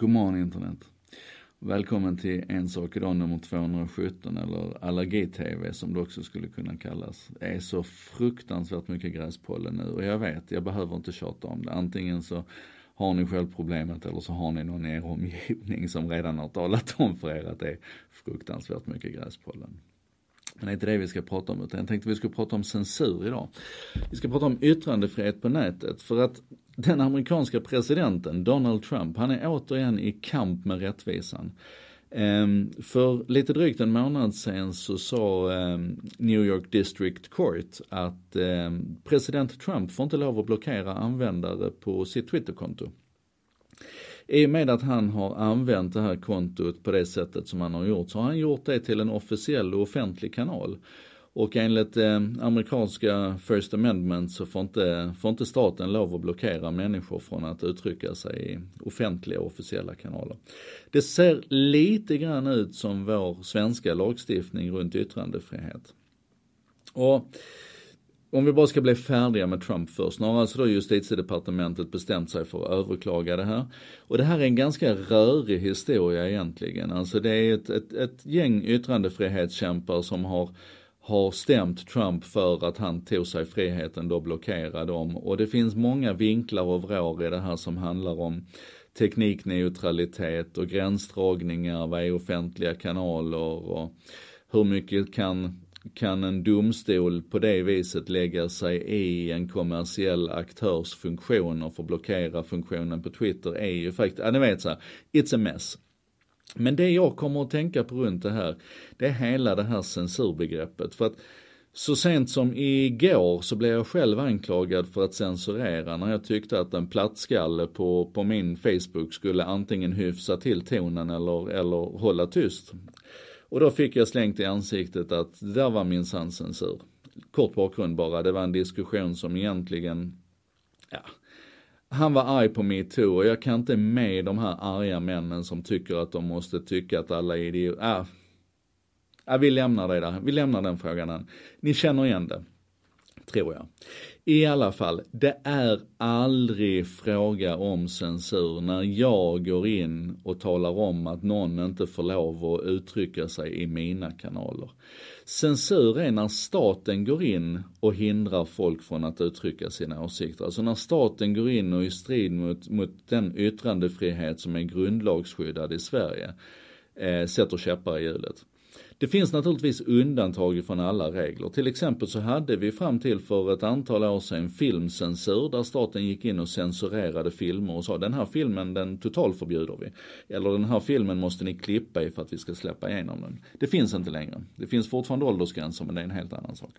Godmorgon internet. Välkommen till En sak idag nummer 217 eller Allergi-TV som det också skulle kunna kallas. Det är så fruktansvärt mycket gräspollen nu och jag vet, jag behöver inte tjata om det. Antingen så har ni själv problemet eller så har ni någon i er omgivning som redan har talat om för er att det är fruktansvärt mycket gräspollen. Men det är inte det vi ska prata om, utan jag tänkte vi skulle prata om censur idag. Vi ska prata om yttrandefrihet på nätet, för att den amerikanska presidenten, Donald Trump, han är återigen i kamp med rättvisan. Ehm, för lite drygt en månad sen så sa ehm, New York District Court att ehm, president Trump får inte lov att blockera användare på sitt Twitterkonto. I och med att han har använt det här kontot på det sättet som han har gjort så har han gjort det till en officiell och offentlig kanal. Och enligt eh, amerikanska First Amendment så får inte, får inte staten lov att blockera människor från att uttrycka sig i offentliga och officiella kanaler. Det ser lite grann ut som vår svenska lagstiftning runt yttrandefrihet. Och om vi bara ska bli färdiga med Trump först. Nu har alltså då justitiedepartementet bestämt sig för att överklaga det här. Och det här är en ganska rörig historia egentligen. Alltså det är ett, ett, ett gäng yttrandefrihetskämpar som har har stämt Trump för att han tog sig friheten då blockera dem. Och det finns många vinklar och vrår i det här som handlar om teknikneutralitet och gränsdragningar, vad är offentliga kanaler och hur mycket kan kan en domstol på det viset lägga sig i en kommersiell aktörs funktion och få blockera funktionen på Twitter är ju faktiskt, ja ni vet såhär, it's a mess. Men det jag kommer att tänka på runt det här, det är hela det här censurbegreppet. För att så sent som igår så blev jag själv anklagad för att censurera när jag tyckte att en plattskalle på, på min Facebook skulle antingen hyfsa till tonen eller, eller hålla tyst. Och då fick jag slängt i ansiktet att det där var minsann censur. Kort bakgrund bara, det var en diskussion som egentligen, ja, han var arg på metoo och jag kan inte med de här arga männen som tycker att de måste tycka att alla är idioter. Äh, äh, vi lämnar det där, vi lämnar den frågan. Ni känner igen det, tror jag. I alla fall, det är aldrig fråga om censur när jag går in och talar om att någon inte får lov att uttrycka sig i mina kanaler. Censur är när staten går in och hindrar folk från att uttrycka sina åsikter. Alltså när staten går in och i strid mot, mot den yttrandefrihet som är grundlagsskyddad i Sverige, eh, sätter käppar i hjulet. Det finns naturligtvis undantag från alla regler. Till exempel så hade vi fram till för ett antal år sedan filmcensur där staten gick in och censurerade filmer och sa den här filmen den totalförbjuder vi. Eller den här filmen måste ni klippa i för att vi ska släppa igenom den. Det finns inte längre. Det finns fortfarande åldersgränser men det är en helt annan sak.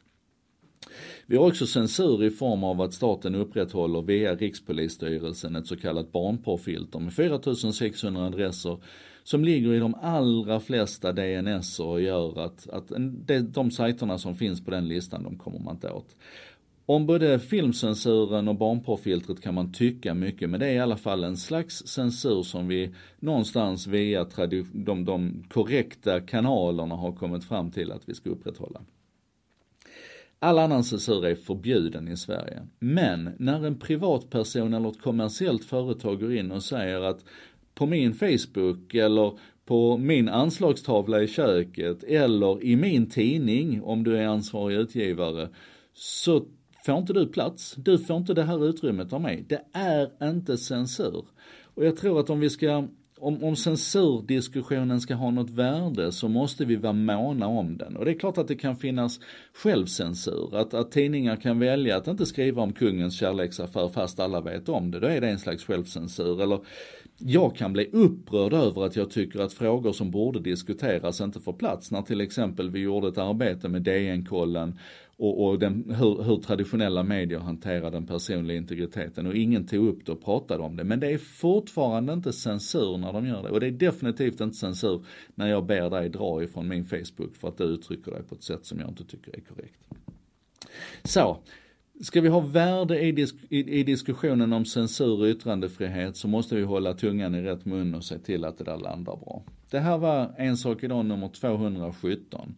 Vi har också censur i form av att staten upprätthåller via Rikspolisstyrelsen ett så kallat barnporrfilter med 4600 adresser som ligger i de allra flesta DNS och gör att, att de, sajterna som finns på den listan, de kommer man inte åt. Om både filmcensuren och barnporrfiltret kan man tycka mycket, men det är i alla fall en slags censur som vi någonstans via de, de korrekta kanalerna har kommit fram till att vi ska upprätthålla. All annan censur är förbjuden i Sverige. Men när en privatperson eller ett kommersiellt företag går in och säger att på min Facebook eller på min anslagstavla i köket eller i min tidning om du är ansvarig utgivare så får inte du plats. Du får inte det här utrymmet av mig. Det är inte censur. Och jag tror att om vi ska om, om censurdiskussionen ska ha något värde så måste vi vara måna om den. Och det är klart att det kan finnas självcensur, att, att tidningar kan välja att inte skriva om kungens kärleksaffär fast alla vet om det. Då är det en slags självcensur. Eller jag kan bli upprörd över att jag tycker att frågor som borde diskuteras inte får plats. När till exempel vi gjorde ett arbete med DN-kollen och, och den, hur, hur, traditionella medier hanterar den personliga integriteten och ingen tog upp det och pratade om det. Men det är fortfarande inte censur när de gör det och det är definitivt inte censur när jag ber dig dra ifrån min Facebook för att du uttrycker dig på ett sätt som jag inte tycker är korrekt. Så, Ska vi ha värde i, disk i, i, diskussionen om censur och yttrandefrihet så måste vi hålla tungan i rätt mun och se till att det där landar bra. Det här var En sak idag nummer 217.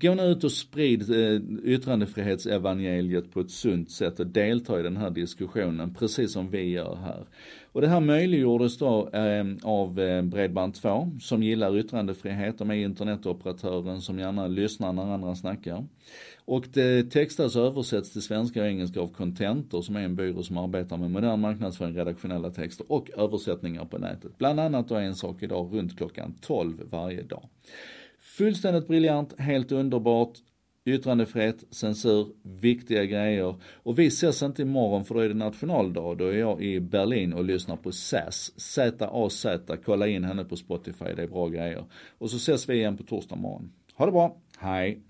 Gå nu ut och sprid eh, yttrandefrihetsevangeliet på ett sunt sätt och delta i den här diskussionen, precis som vi gör här. Och det här möjliggjordes då eh, av eh, Bredband2 som gillar yttrandefrihet, de är internetoperatören som gärna lyssnar när andra snackar. Och det textas och översätts till svenska och engelska av Contentor som är en byrå som arbetar med modern marknadsföring, redaktionella texter och översättningar på nätet. Bland annat då en sak idag runt klockan 12 varje dag. Fullständigt briljant, helt underbart. Yttrandefrihet, censur, viktiga grejer. Och vi ses inte imorgon för då är det nationaldag. Då är jag i Berlin och lyssnar på SAS. Z-A-Z, kolla in henne på Spotify, det är bra grejer. Och så ses vi igen på torsdag morgon. Ha det bra, hej!